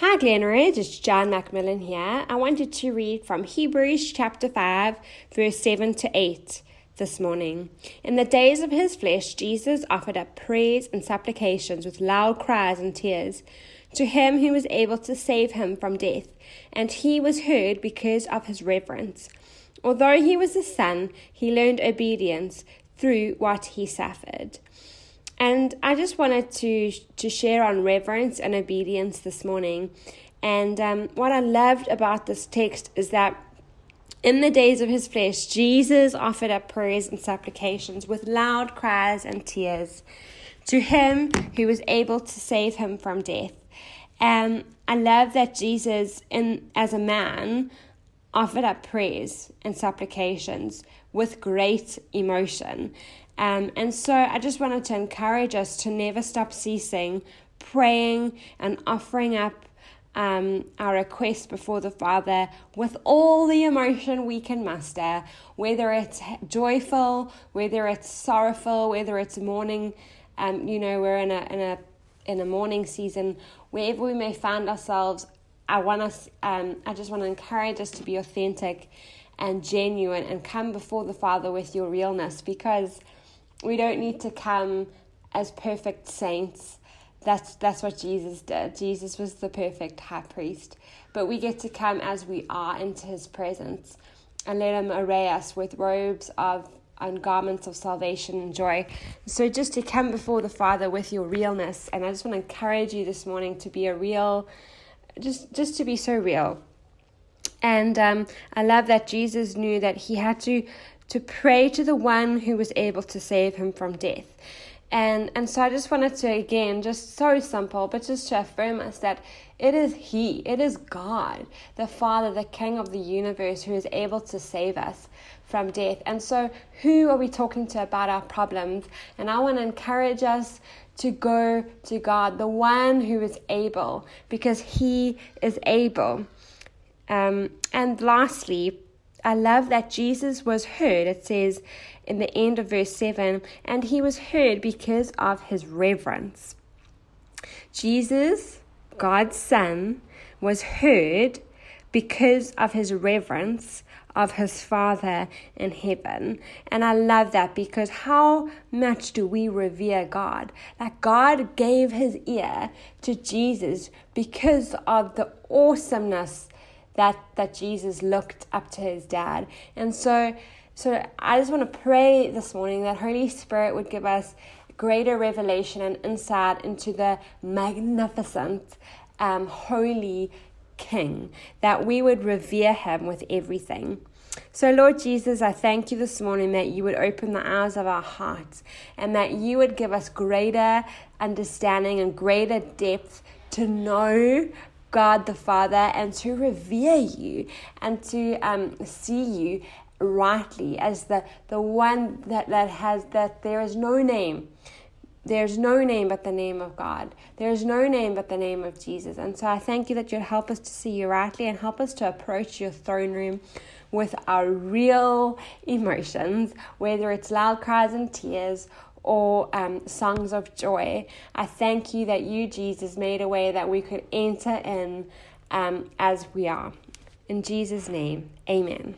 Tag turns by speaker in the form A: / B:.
A: Hi, Glenridge. It's John Macmillan here. I wanted to read from Hebrews chapter 5, verse 7 to 8 this morning. In the days of his flesh, Jesus offered up prayers and supplications with loud cries and tears to him who was able to save him from death, and he was heard because of his reverence. Although he was a son, he learned obedience through what he suffered. And I just wanted to to share on reverence and obedience this morning. And um, what I loved about this text is that in the days of his flesh, Jesus offered up prayers and supplications with loud cries and tears to him who was able to save him from death. And I love that Jesus, in as a man, offered up prayers and supplications with great emotion. Um, and so I just wanted to encourage us to never stop ceasing praying and offering up um, our requests before the Father with all the emotion we can muster, whether it's joyful, whether it's sorrowful, whether it's mourning. Um, you know, we're in a in a in a mourning season, wherever we may find ourselves. I want us. Um, I just want to encourage us to be authentic and genuine and come before the Father with your realness because we don't need to come as perfect saints. That's that's what Jesus did. Jesus was the perfect high priest. But we get to come as we are into his presence and let him array us with robes of and garments of salvation and joy. So just to come before the Father with your realness. And I just want to encourage you this morning to be a real just just to be so real. And um, I love that Jesus knew that he had to to pray to the one who was able to save him from death. And and so I just wanted to again just so simple, but just to affirm us that it is He, it is God, the Father, the King of the universe, who is able to save us from death. And so who are we talking to about our problems? And I want to encourage us to go to God, the one who is able, because He is able. Um, and lastly, I love that Jesus was heard. It says in the end of verse 7 and he was heard because of his reverence. Jesus, God's Son, was heard because of his reverence of his Father in heaven. And I love that because how much do we revere God? Like God gave his ear to Jesus because of the awesomeness that that Jesus looked up to his dad. And so so I just want to pray this morning that Holy Spirit would give us greater revelation and insight into the magnificent um, holy king that we would revere him with everything. So, Lord Jesus, I thank you this morning that you would open the eyes of our hearts and that you would give us greater understanding and greater depth to know God the Father and to revere you and to um, see you rightly as the, the one that, that has that there is no name. There's no name but the name of God. There's no name but the name of Jesus. And so I thank you that you'd help us to see you rightly and help us to approach your throne room with our real emotions, whether it's loud cries and tears or um, songs of joy. I thank you that you, Jesus, made a way that we could enter in um, as we are. In Jesus' name, amen.